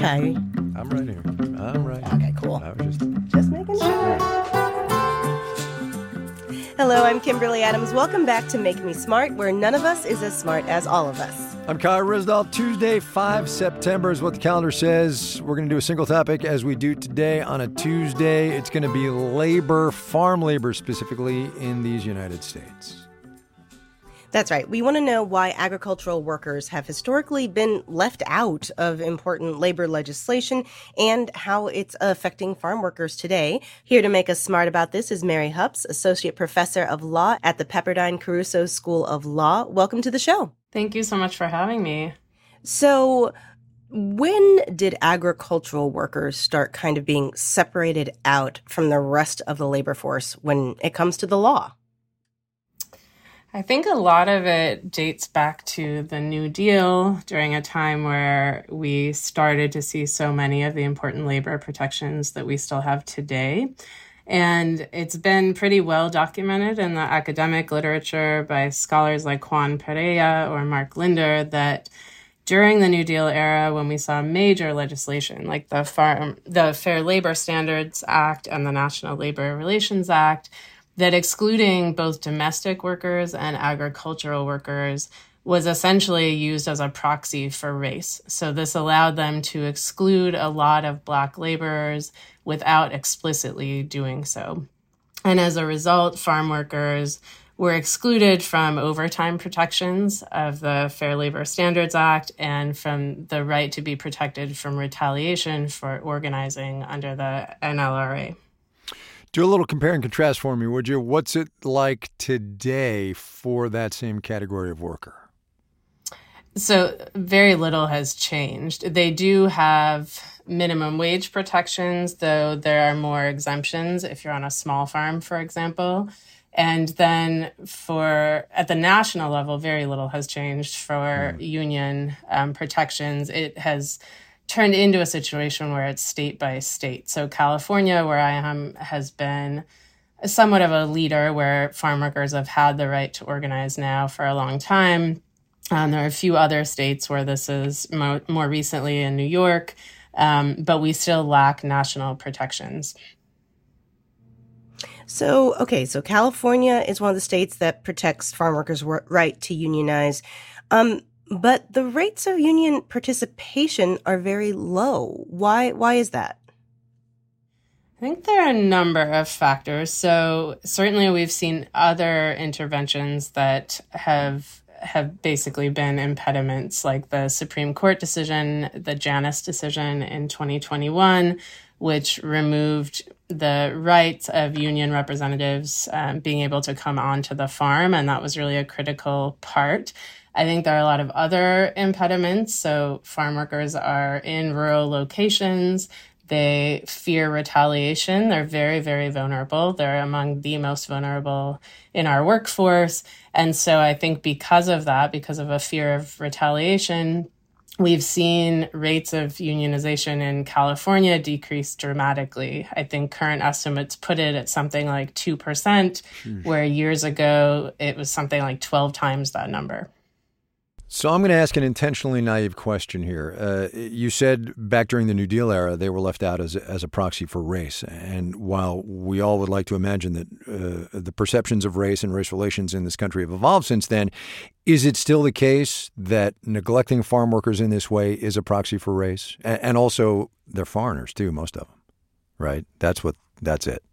Okay. Mm-hmm. I'm right here. I'm right. Here. Okay, cool. I was just Just making sure. Hello, I'm Kimberly Adams. Welcome back to Make Me Smart, where none of us is as smart as all of us. I'm Kai Ryssdal. Tuesday, 5 September is what the calendar says. We're going to do a single topic as we do today on a Tuesday. It's going to be labor, farm labor specifically in these United States. That's right. We want to know why agricultural workers have historically been left out of important labor legislation and how it's affecting farm workers today. Here to make us smart about this is Mary Hoopes, Associate Professor of Law at the Pepperdine Caruso School of Law. Welcome to the show. Thank you so much for having me. So, when did agricultural workers start kind of being separated out from the rest of the labor force when it comes to the law? I think a lot of it dates back to the New Deal during a time where we started to see so many of the important labor protections that we still have today. And it's been pretty well documented in the academic literature by scholars like Juan Perea or Mark Linder that during the New Deal era, when we saw major legislation like the Farm, the Fair Labor Standards Act and the National Labor Relations Act, that excluding both domestic workers and agricultural workers was essentially used as a proxy for race. So this allowed them to exclude a lot of black laborers without explicitly doing so. And as a result, farm workers were excluded from overtime protections of the Fair Labor Standards Act and from the right to be protected from retaliation for organizing under the NLRA. Do a little compare and contrast for me, would you? What's it like today for that same category of worker? So, very little has changed. They do have minimum wage protections, though there are more exemptions if you're on a small farm, for example. And then for at the national level, very little has changed for mm. union um, protections. It has turned into a situation where it's state by state. So California, where I am, has been somewhat of a leader where farm workers have had the right to organize now for a long time. Um, there are a few other states where this is mo- more recently in New York, um, but we still lack national protections. So, okay, so California is one of the states that protects farm workers' right to unionize. Um, but the rates of union participation are very low. Why why is that? I think there are a number of factors. So certainly we've seen other interventions that have have basically been impediments like the Supreme Court decision, the Janus decision in 2021, which removed the rights of union representatives um, being able to come onto the farm. And that was really a critical part. I think there are a lot of other impediments. So, farm workers are in rural locations. They fear retaliation. They're very, very vulnerable. They're among the most vulnerable in our workforce. And so, I think because of that, because of a fear of retaliation, we've seen rates of unionization in California decrease dramatically. I think current estimates put it at something like 2%, where years ago it was something like 12 times that number. So I'm going to ask an intentionally naive question here. Uh, you said back during the New Deal era they were left out as as a proxy for race, and while we all would like to imagine that uh, the perceptions of race and race relations in this country have evolved since then, is it still the case that neglecting farm workers in this way is a proxy for race, and also they're foreigners too, most of them, right? That's what that's it.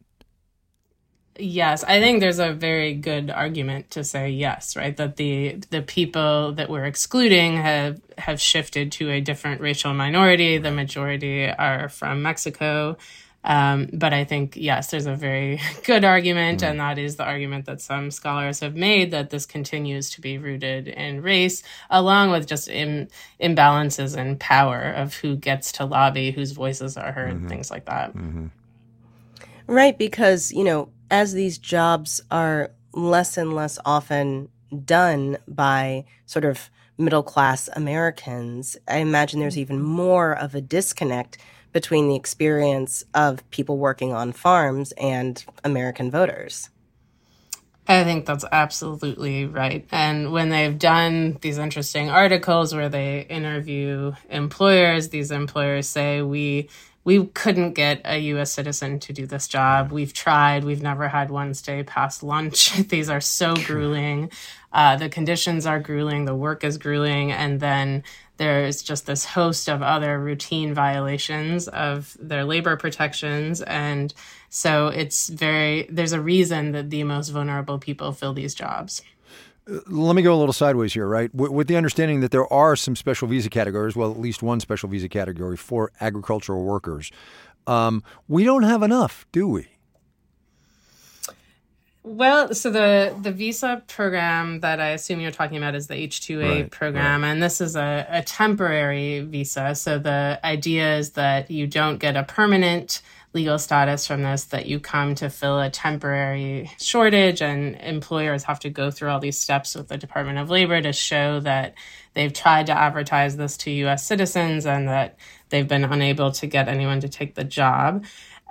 Yes, I think there's a very good argument to say yes, right? That the the people that we're excluding have have shifted to a different racial minority. The majority are from Mexico. Um, but I think, yes, there's a very good argument, and that is the argument that some scholars have made that this continues to be rooted in race, along with just Im- imbalances in power of who gets to lobby, whose voices are heard, mm-hmm. things like that. Mm-hmm. Right, because, you know, as these jobs are less and less often done by sort of middle class Americans, I imagine there's even mm-hmm. more of a disconnect between the experience of people working on farms and American voters. I think that's absolutely right. And when they've done these interesting articles where they interview employers, these employers say, we we couldn't get a US citizen to do this job. We've tried, we've never had one stay past lunch. These are so grueling. Uh, the conditions are grueling, the work is grueling, and then there's just this host of other routine violations of their labor protections. And so it's very, there's a reason that the most vulnerable people fill these jobs. Let me go a little sideways here, right? With the understanding that there are some special visa categories, well, at least one special visa category for agricultural workers. Um, we don't have enough, do we? Well, so the the visa program that I assume you're talking about is the H-2A program, right. and this is a, a temporary visa. So the idea is that you don't get a permanent legal status from this, that you come to fill a temporary shortage, and employers have to go through all these steps with the Department of Labor to show that they've tried to advertise this to U.S. citizens and that they've been unable to get anyone to take the job.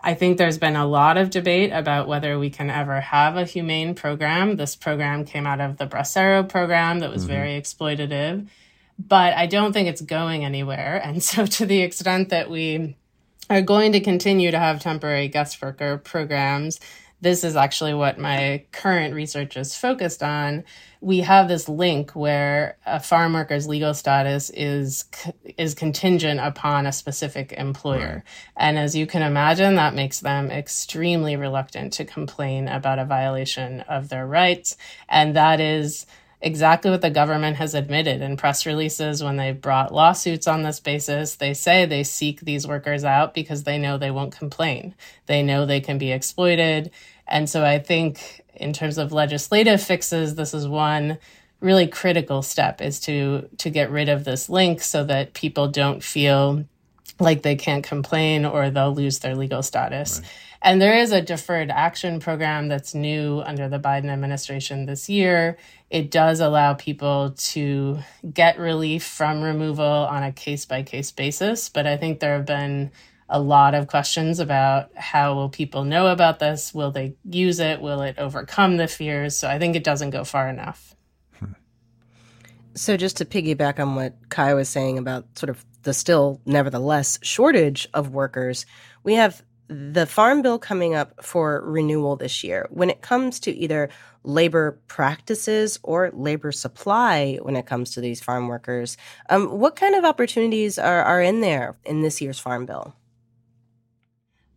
I think there's been a lot of debate about whether we can ever have a humane program. This program came out of the Bracero program that was mm-hmm. very exploitative, but I don't think it's going anywhere. And so, to the extent that we are going to continue to have temporary guest worker programs, this is actually what my current research is focused on. We have this link where a farm worker's legal status is is contingent upon a specific employer, right. and as you can imagine, that makes them extremely reluctant to complain about a violation of their rights, and that is exactly what the government has admitted in press releases when they brought lawsuits on this basis. They say they seek these workers out because they know they won't complain. They know they can be exploited. And so I think in terms of legislative fixes, this is one really critical step is to to get rid of this link so that people don't feel like they can't complain or they'll lose their legal status. Right. And there is a deferred action program that's new under the Biden administration this year. It does allow people to get relief from removal on a case by case basis. But I think there have been a lot of questions about how will people know about this? Will they use it? Will it overcome the fears? So I think it doesn't go far enough. So just to piggyback on what Kai was saying about sort of the still nevertheless shortage of workers, we have the farm bill coming up for renewal this year. When it comes to either labor practices or labor supply, when it comes to these farm workers, um, what kind of opportunities are, are in there in this year's farm bill?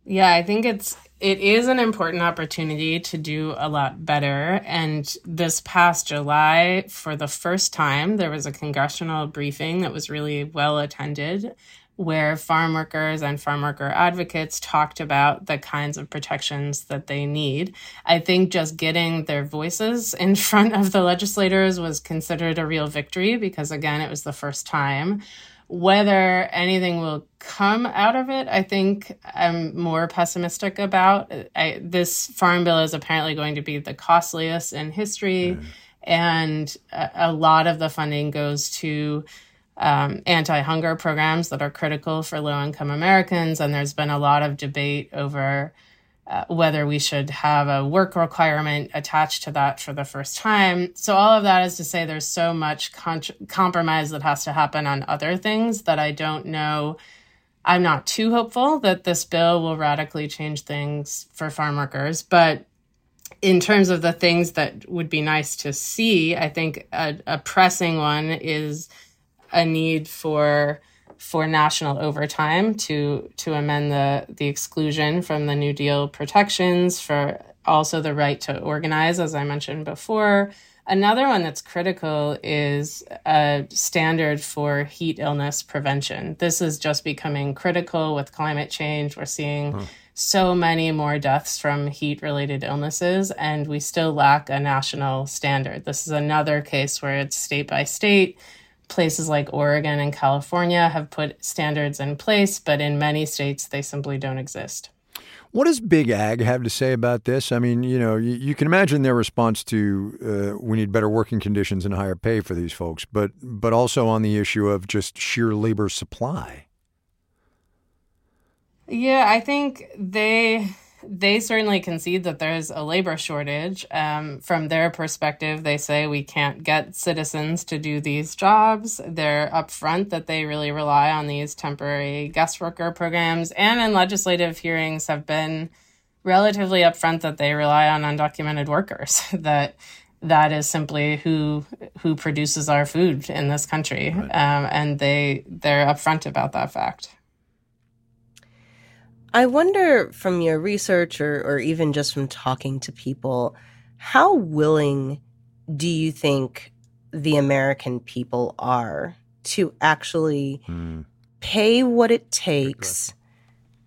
Yeah, I think it's it is an important opportunity to do a lot better. And this past July, for the first time, there was a congressional briefing that was really well attended where farm workers and farm worker advocates talked about the kinds of protections that they need. I think just getting their voices in front of the legislators was considered a real victory because, again, it was the first time. Whether anything will come out of it, I think I'm more pessimistic about. I, this farm bill is apparently going to be the costliest in history, mm. and a, a lot of the funding goes to um, anti hunger programs that are critical for low income Americans. And there's been a lot of debate over uh, whether we should have a work requirement attached to that for the first time. So, all of that is to say there's so much con- compromise that has to happen on other things that I don't know. I'm not too hopeful that this bill will radically change things for farm workers, but in terms of the things that would be nice to see, I think a, a pressing one is a need for for national overtime to to amend the the exclusion from the New Deal protections for also the right to organize, as I mentioned before. Another one that's critical is a standard for heat illness prevention. This is just becoming critical with climate change. We're seeing huh. so many more deaths from heat related illnesses, and we still lack a national standard. This is another case where it's state by state places like Oregon and California have put standards in place, but in many states, they simply don't exist. What does Big Ag have to say about this? I mean, you know, you, you can imagine their response to uh, we need better working conditions and higher pay for these folks, but but also on the issue of just sheer labor supply. Yeah, I think they they certainly concede that there's a labor shortage. Um, from their perspective, they say we can't get citizens to do these jobs. They're upfront that they really rely on these temporary guest worker programs, and in legislative hearings have been relatively upfront that they rely on undocumented workers. that that is simply who who produces our food in this country, right. um, and they they're upfront about that fact. I wonder from your research or, or even just from talking to people, how willing do you think the American people are to actually mm. pay what it takes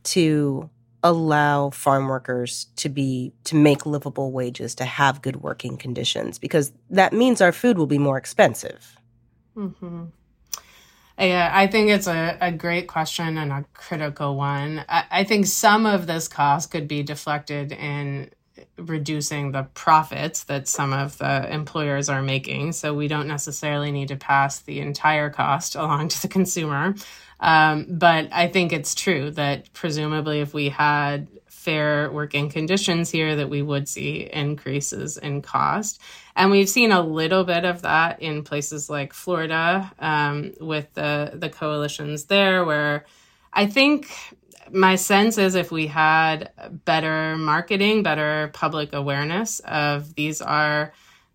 to allow farm workers to be to make livable wages to have good working conditions because that means our food will be more expensive mm-hmm. Yeah, I think it's a, a great question and a critical one. I, I think some of this cost could be deflected in reducing the profits that some of the employers are making. So we don't necessarily need to pass the entire cost along to the consumer. Um, but I think it's true that presumably if we had fair working conditions here that we would see increases in cost. And we've seen a little bit of that in places like Florida um, with the, the coalitions there, where I think my sense is if we had better marketing, better public awareness of these are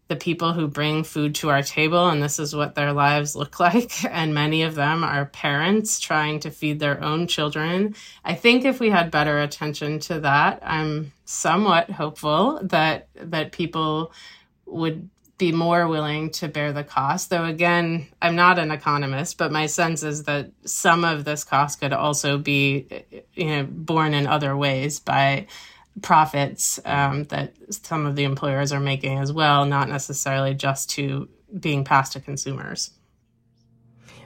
the people who bring food to our table, and this is what their lives look like. And many of them are parents trying to feed their own children. I think if we had better attention to that, I'm somewhat hopeful that that people would be more willing to bear the cost. Though again, I'm not an economist, but my sense is that some of this cost could also be, you know, borne in other ways by profits um, that some of the employers are making as well, not necessarily just to being passed to consumers.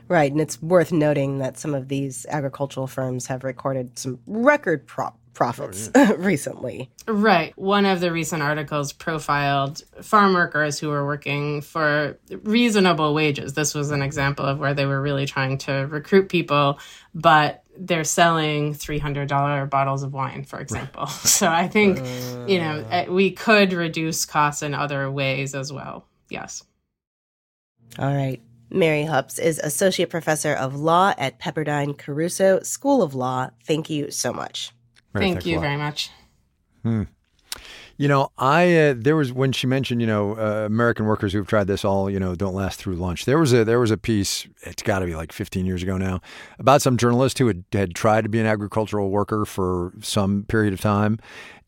Right, and it's worth noting that some of these agricultural firms have recorded some record prop profits oh, yeah. recently. Right. One of the recent articles profiled farm workers who were working for reasonable wages. This was an example of where they were really trying to recruit people, but they're selling $300 bottles of wine, for example. So I think, uh, you know, uh. we could reduce costs in other ways as well. Yes. All right. Mary Hoopes is Associate Professor of Law at Pepperdine Caruso School of Law. Thank you so much. Thank you very much. Hmm. You know, I uh, there was when she mentioned you know uh, American workers who've tried this all you know don't last through lunch. There was a there was a piece. It's got to be like 15 years ago now about some journalist who had had tried to be an agricultural worker for some period of time,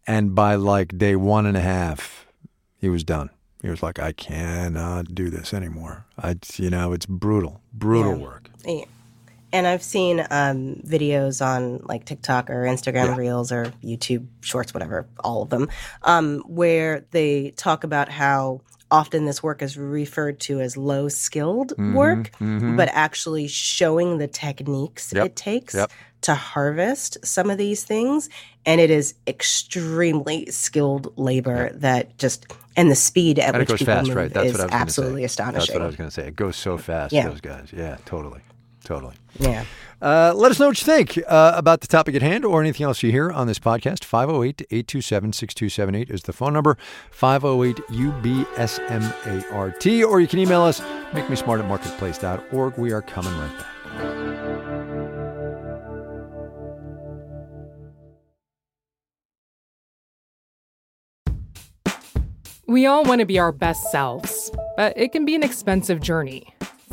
and by like day one and a half, he was done. He was like, I cannot do this anymore. I you know it's brutal, brutal yeah. work. Yeah. And I've seen um, videos on like TikTok or Instagram yeah. Reels or YouTube Shorts, whatever, all of them, um, where they talk about how often this work is referred to as low skilled mm-hmm, work, mm-hmm. but actually showing the techniques yep, it takes yep. to harvest some of these things. And it is extremely skilled labor yep. that just, and the speed at and which people fast, move right? That's is absolutely astonishing. That's what I was going to say. It goes so fast, yeah. those guys. Yeah, totally. Totally. Yeah. Uh, let us know what you think uh, about the topic at hand or anything else you hear on this podcast. 508 827 6278 is the phone number 508 UBSMART. Or you can email us, make me smart at marketplace.org. We are coming right back. We all want to be our best selves, but it can be an expensive journey.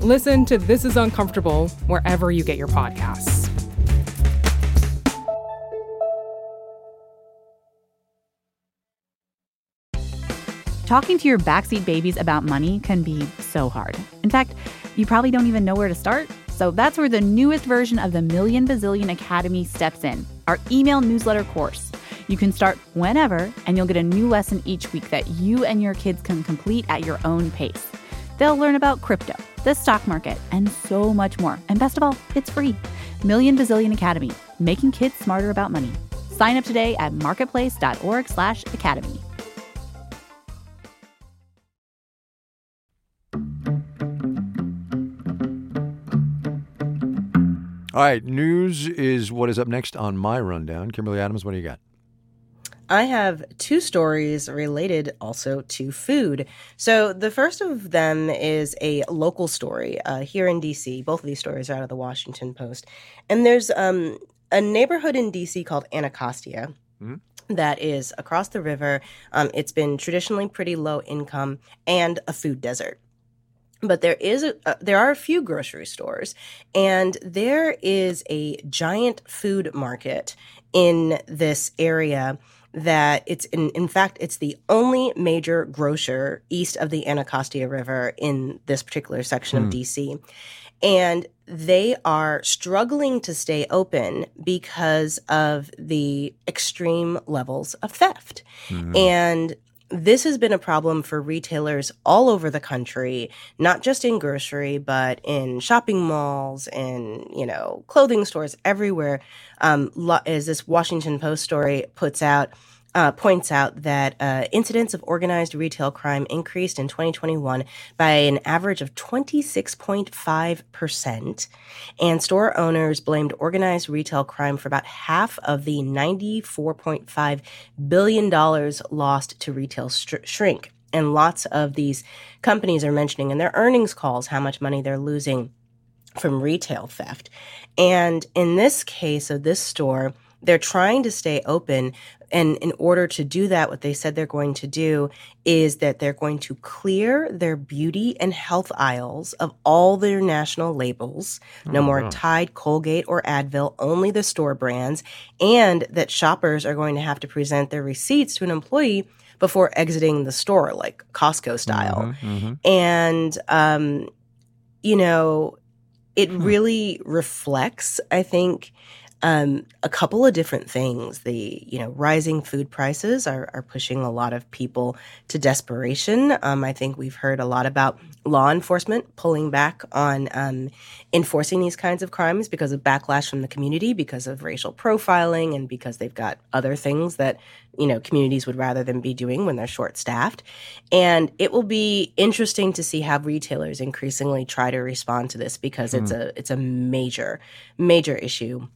Listen to This Is Uncomfortable wherever you get your podcasts. Talking to your backseat babies about money can be so hard. In fact, you probably don't even know where to start. So that's where the newest version of the Million Bazillion Academy steps in our email newsletter course. You can start whenever, and you'll get a new lesson each week that you and your kids can complete at your own pace. They'll learn about crypto, the stock market, and so much more. And best of all, it's free. Million Bazillion Academy, making kids smarter about money. Sign up today at marketplace.org/academy. All right, news is what is up next on my rundown. Kimberly Adams, what do you got? I have two stories related also to food. So, the first of them is a local story uh, here in DC. Both of these stories are out of the Washington Post. And there's um, a neighborhood in DC called Anacostia. Mm-hmm. that is across the river. Um, it's been traditionally pretty low income and a food desert but there is a, uh, there are a few grocery stores and there is a giant food market in this area that it's in, in fact it's the only major grocer east of the Anacostia River in this particular section Hmm. of DC and they are struggling to stay open because of the extreme levels of theft Mhm. and this has been a problem for retailers all over the country, not just in grocery, but in shopping malls and, you know, clothing stores everywhere. Um, lo- as this Washington Post story puts out, uh, points out that uh, incidents of organized retail crime increased in 2021 by an average of 26.5%. And store owners blamed organized retail crime for about half of the $94.5 billion lost to retail shrink. And lots of these companies are mentioning in their earnings calls how much money they're losing from retail theft. And in this case of this store, they're trying to stay open. And in order to do that, what they said they're going to do is that they're going to clear their beauty and health aisles of all their national labels. No more Tide, Colgate, or Advil, only the store brands. And that shoppers are going to have to present their receipts to an employee before exiting the store, like Costco style. Mhm. And, um, you know, it really reflects, I think, um, a couple of different things. The you know rising food prices are, are pushing a lot of people to desperation. Um, I think we've heard a lot about law enforcement pulling back on um, enforcing these kinds of crimes because of backlash from the community, because of racial profiling, and because they've got other things that you know communities would rather than be doing when they're short staffed. And it will be interesting to see how retailers increasingly try to respond to this because it's a it's a major major issue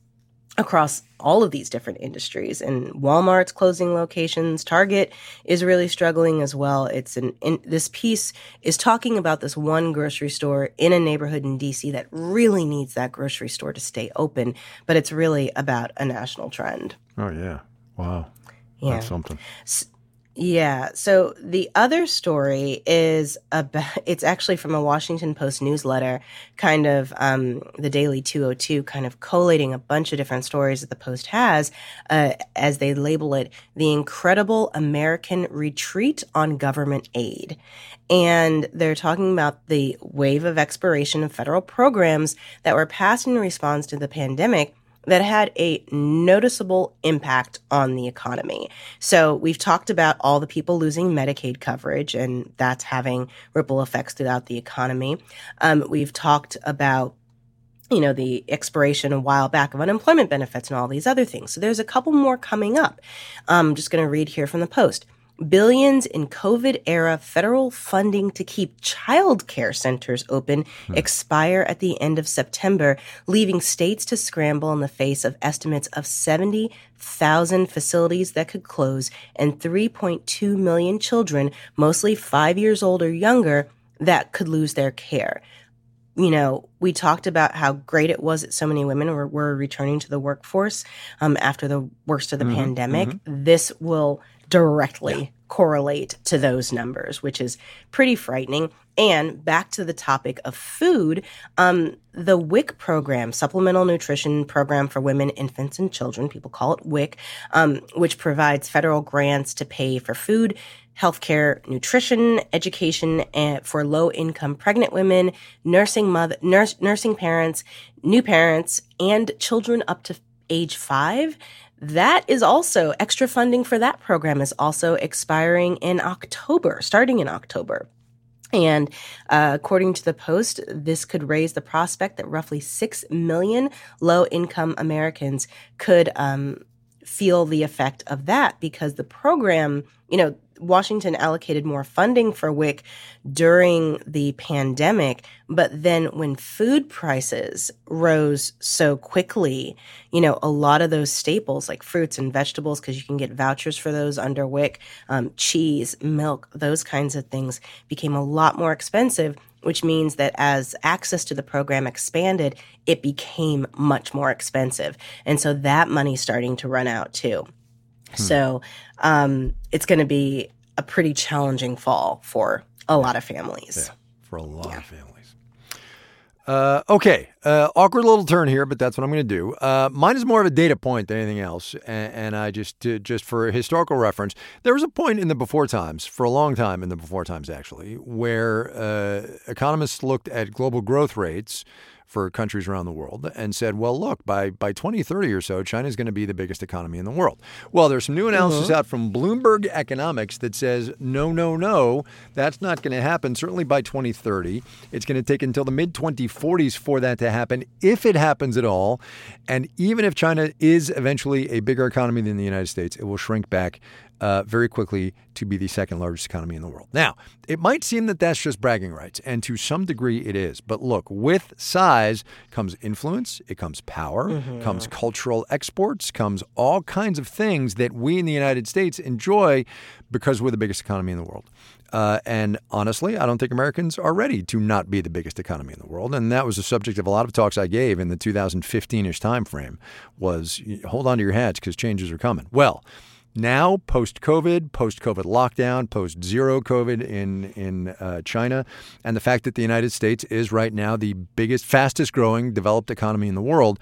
across all of these different industries and Walmart's closing locations Target is really struggling as well it's an in, this piece is talking about this one grocery store in a neighborhood in DC that really needs that grocery store to stay open but it's really about a national trend Oh yeah. Wow. yeah That's something. Yeah. So the other story is about, it's actually from a Washington Post newsletter, kind of um, the Daily 202, kind of collating a bunch of different stories that the Post has, uh, as they label it, the incredible American retreat on government aid. And they're talking about the wave of expiration of federal programs that were passed in response to the pandemic that had a noticeable impact on the economy. So we've talked about all the people losing Medicaid coverage, and that's having ripple effects throughout the economy. Um, we've talked about you know, the expiration a while back of unemployment benefits and all these other things. So there's a couple more coming up. I'm just going to read here from the Post. Billions in COVID era federal funding to keep childcare centers open hmm. expire at the end of September, leaving states to scramble in the face of estimates of 70,000 facilities that could close and 3.2 million children, mostly five years old or younger, that could lose their care. You know, we talked about how great it was that so many women were, were returning to the workforce um, after the worst of the mm-hmm. pandemic. Mm-hmm. This will directly correlate to those numbers, which is pretty frightening. And back to the topic of food, um, the WIC program, Supplemental Nutrition Program for Women, Infants, and Children, people call it WIC, um, which provides federal grants to pay for food, healthcare, nutrition, education and for low income pregnant women, nursing mother, nurse, nursing parents, new parents, and children up to age five. That is also extra funding for that program is also expiring in October, starting in October. And uh, according to the Post, this could raise the prospect that roughly 6 million low income Americans could um, feel the effect of that because the program, you know, Washington allocated more funding for WIC during the pandemic, but then when food prices rose so quickly, you know, a lot of those staples like fruits and vegetables, because you can get vouchers for those under WIC, um, cheese, milk, those kinds of things became a lot more expensive which means that as access to the program expanded, it became much more expensive. And so that money's starting to run out too. Hmm. So um, it's going to be a pretty challenging fall for a lot of families. Yeah, for a lot yeah. of families. Uh, okay, uh, awkward little turn here, but that's what I'm going to do. Uh, mine is more of a data point than anything else, and, and I just just for historical reference, there was a point in the before times, for a long time in the before times actually, where uh, economists looked at global growth rates for countries around the world and said, well, look, by, by 2030 or so, China is going to be the biggest economy in the world. Well, there's some new analysis uh-huh. out from Bloomberg Economics that says, no, no, no, that's not going to happen. Certainly by 2030. It's going to take until the mid 2040s for that to happen, if it happens at all. And even if China is eventually a bigger economy than the United States, it will shrink back uh, very quickly to be the second largest economy in the world. Now, it might seem that that's just bragging rights, and to some degree it is. But look, with size comes influence, it comes power, mm-hmm. comes cultural exports, comes all kinds of things that we in the United States enjoy because we're the biggest economy in the world. Uh, and honestly, I don't think Americans are ready to not be the biggest economy in the world. And that was the subject of a lot of talks I gave in the 2015-ish timeframe. Was hold on to your hats because changes are coming. Well, now, post COVID, post COVID lockdown, post zero COVID in in uh, China, and the fact that the United States is right now the biggest, fastest growing developed economy in the world,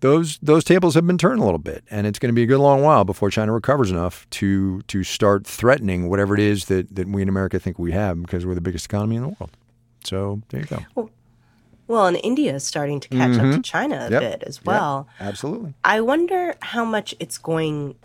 those those tables have been turned a little bit, and it's going to be a good long while before China recovers enough to to start threatening whatever it is that that we in America think we have because we're the biggest economy in the world. So there you go. Well, well, and India is starting to catch mm-hmm. up to mm-hmm. China a yep. bit as well. Yep. Absolutely. I wonder how much it's going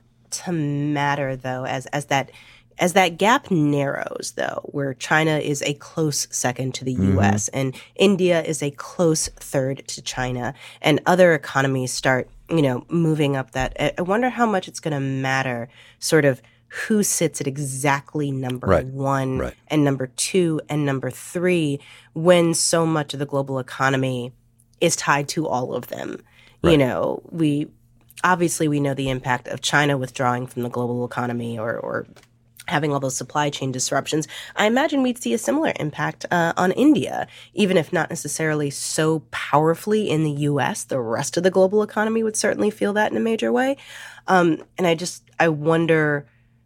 to matter though as as that as that gap narrows though where China is a close second to the mm-hmm. US and India is a close third to China and other economies start you know moving up that I wonder how much it's going to matter sort of who sits at exactly number right. 1 right. and number 2 and number 3 when so much of the global economy is tied to all of them right. you know we obviously we know the impact of China withdrawing from the global economy or, or having all those supply chain disruptions, I imagine we'd see a similar impact uh, on India, even if not necessarily so powerfully in the U.S. The rest of the global economy would certainly feel that in a major way. Um, and I just I wonder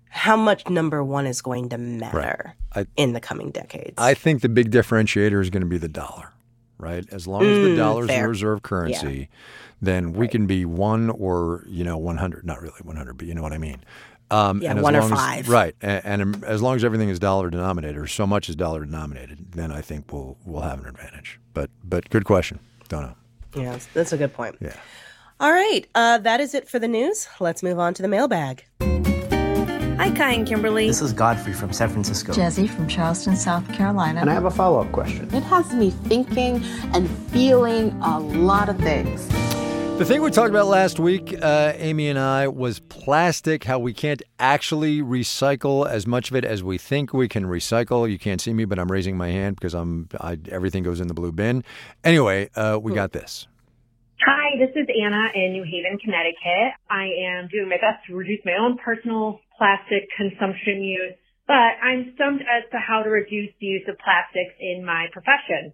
how much number one is going to matter right. I, in the coming decades. I think the big differentiator is going to be the dollar, right? As long as the mm, dollar is the reserve currency. Yeah then we right. can be one or you know 100 not really 100 but you know what i mean um, yeah, one or five. As, right, and, and, as long as everything is dollar denominated, or so much is dollar denominated, then I think we'll we'll have an advantage. But but good question. Don't know. Yeah, that's, that's a good point. Yeah. All right, uh, that is it for the news. Let's move on to the mailbag. Hi, Kai and Kimberly. This is Godfrey from San Francisco. Jesse from Charleston, South Carolina. And I have a follow up question. It has me thinking and feeling a lot of things. The thing we talked about last week, uh, Amy and I, was plastic, how we can't actually recycle as much of it as we think we can recycle. You can't see me, but I'm raising my hand because I'm I, everything goes in the blue bin. Anyway, uh, we got this. Hi, this is Anna in New Haven, Connecticut. I am doing my best to reduce my own personal plastic consumption use, but I'm stumped as to how to reduce the use of plastics in my profession.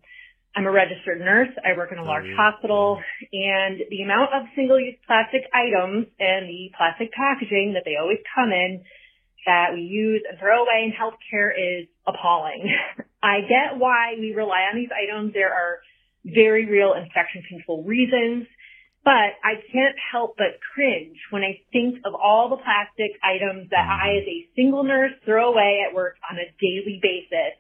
I'm a registered nurse. I work in a large oh, hospital and the amount of single use plastic items and the plastic packaging that they always come in that we use and throw away in healthcare is appalling. I get why we rely on these items. There are very real infection control reasons, but I can't help but cringe when I think of all the plastic items that I as a single nurse throw away at work on a daily basis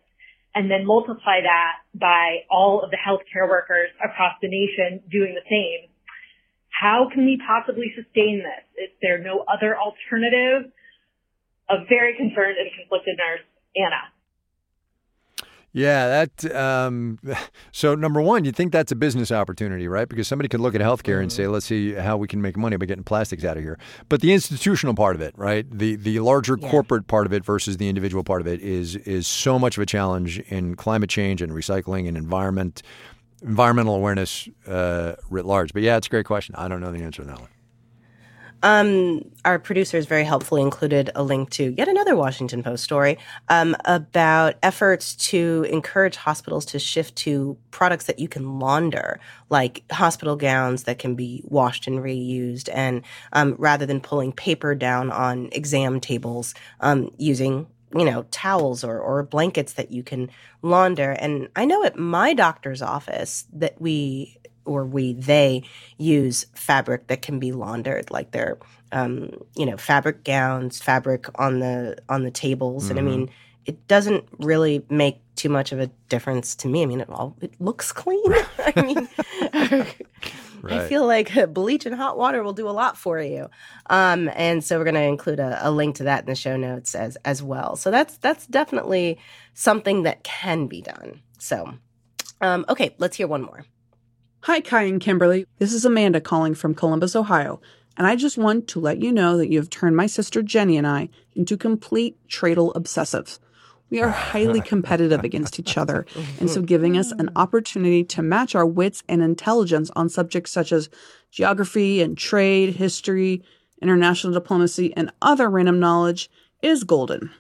and then multiply that by all of the healthcare workers across the nation doing the same. how can we possibly sustain this? Is there no other alternative? A very concerned and conflicted nurse, Anna. Yeah, that. Um, so number one, you think that's a business opportunity, right? Because somebody could look at healthcare and say, mm-hmm. "Let's see how we can make money by getting plastics out of here." But the institutional part of it, right? The the larger yeah. corporate part of it versus the individual part of it is is so much of a challenge in climate change and recycling and environment environmental awareness uh, writ large. But yeah, it's a great question. I don't know the answer to that one. Um, our producers very helpfully included a link to yet another Washington Post story um, about efforts to encourage hospitals to shift to products that you can launder, like hospital gowns that can be washed and reused, and um, rather than pulling paper down on exam tables, um, using you know towels or, or blankets that you can launder. And I know at my doctor's office that we or we they use fabric that can be laundered like they're um, you know fabric gowns fabric on the on the tables mm-hmm. and i mean mm-hmm. it doesn't really make too much of a difference to me i mean it all it looks clean i mean right. i feel like bleach and hot water will do a lot for you um, and so we're going to include a, a link to that in the show notes as as well so that's that's definitely something that can be done so um, okay let's hear one more Hi, Kai and Kimberly. This is Amanda calling from Columbus, Ohio, and I just want to let you know that you have turned my sister Jenny and I into complete Tradle obsessives. We are highly competitive against each other, and so giving us an opportunity to match our wits and intelligence on subjects such as geography and trade, history, international diplomacy, and other random knowledge is golden.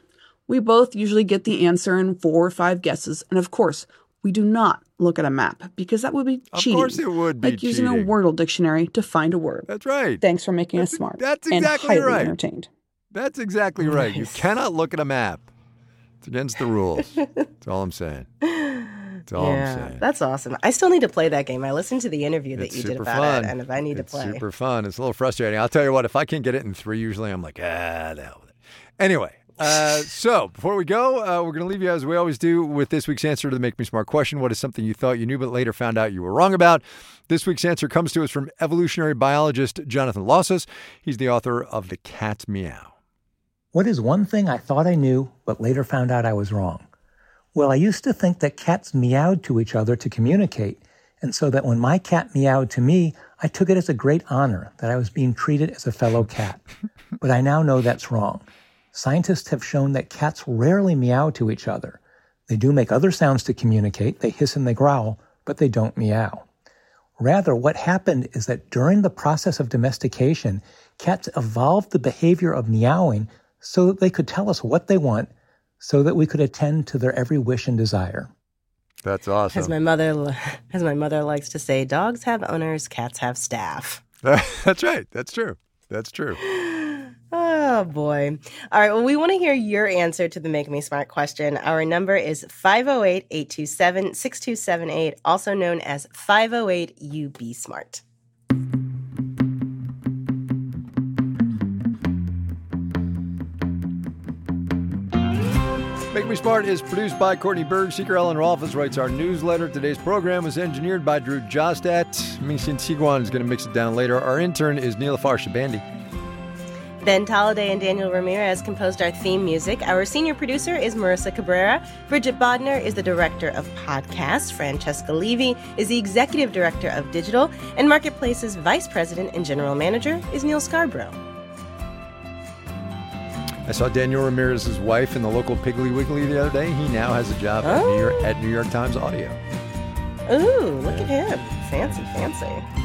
We both usually get the answer in four or five guesses, and of course, we do not look at a map because that would be cheating. Of course, it would be like using a Wordle dictionary to find a word. That's right. Thanks for making that's us smart. That's exactly and highly right. Entertained. That's exactly right. You cannot look at a map. It's against the rules. That's all I'm saying. That's all yeah, I'm saying. That's awesome. I still need to play that game. I listened to the interview that it's you did about fun. it, and if I need it's to play, it's super fun. It's a little frustrating. I'll tell you what. If I can't get it in three, usually I'm like, ah, the hell with it. Anyway, uh, so before we go, uh, we're going to leave you as we always do with this week's answer to the Make Me Smart question. What is something you thought you knew but later found out you were wrong about? This week's answer comes to us from evolutionary biologist Jonathan Losos. He's the author of The Cat's Meow. What is one thing I thought I knew but later found out I was wrong? Well, I used to think that cats meowed to each other to communicate, and so that when my cat meowed to me, I took it as a great honor that I was being treated as a fellow cat. but I now know that's wrong. Scientists have shown that cats rarely meow to each other. They do make other sounds to communicate, they hiss and they growl, but they don't meow. Rather, what happened is that during the process of domestication, cats evolved the behavior of meowing so that they could tell us what they want, so that we could attend to their every wish and desire. That's awesome. As my mother, as my mother likes to say, dogs have owners, cats have staff. That's right. That's true. That's true. Oh boy. All right. Well, we want to hear your answer to the Make Me Smart question. Our number is 508 827 6278, also known as 508 UB Smart. Make Me Smart is produced by Courtney Berg. Seeker Ellen Rolfes writes our newsletter. Today's program was engineered by Drew Jostad. Mingxin Siguan is going to mix it down later. Our intern is Neelafar Shabandi. Ben Tolliday and Daniel Ramirez composed our theme music. Our senior producer is Marissa Cabrera. Bridget Bodner is the director of podcasts. Francesca Levy is the executive director of digital. And Marketplace's vice president and general manager is Neil Scarborough. I saw Daniel Ramirez's wife in the local Piggly Wiggly the other day. He now has a job oh. at, New York, oh. at New York Times Audio. Ooh, look at him. Fancy, fancy.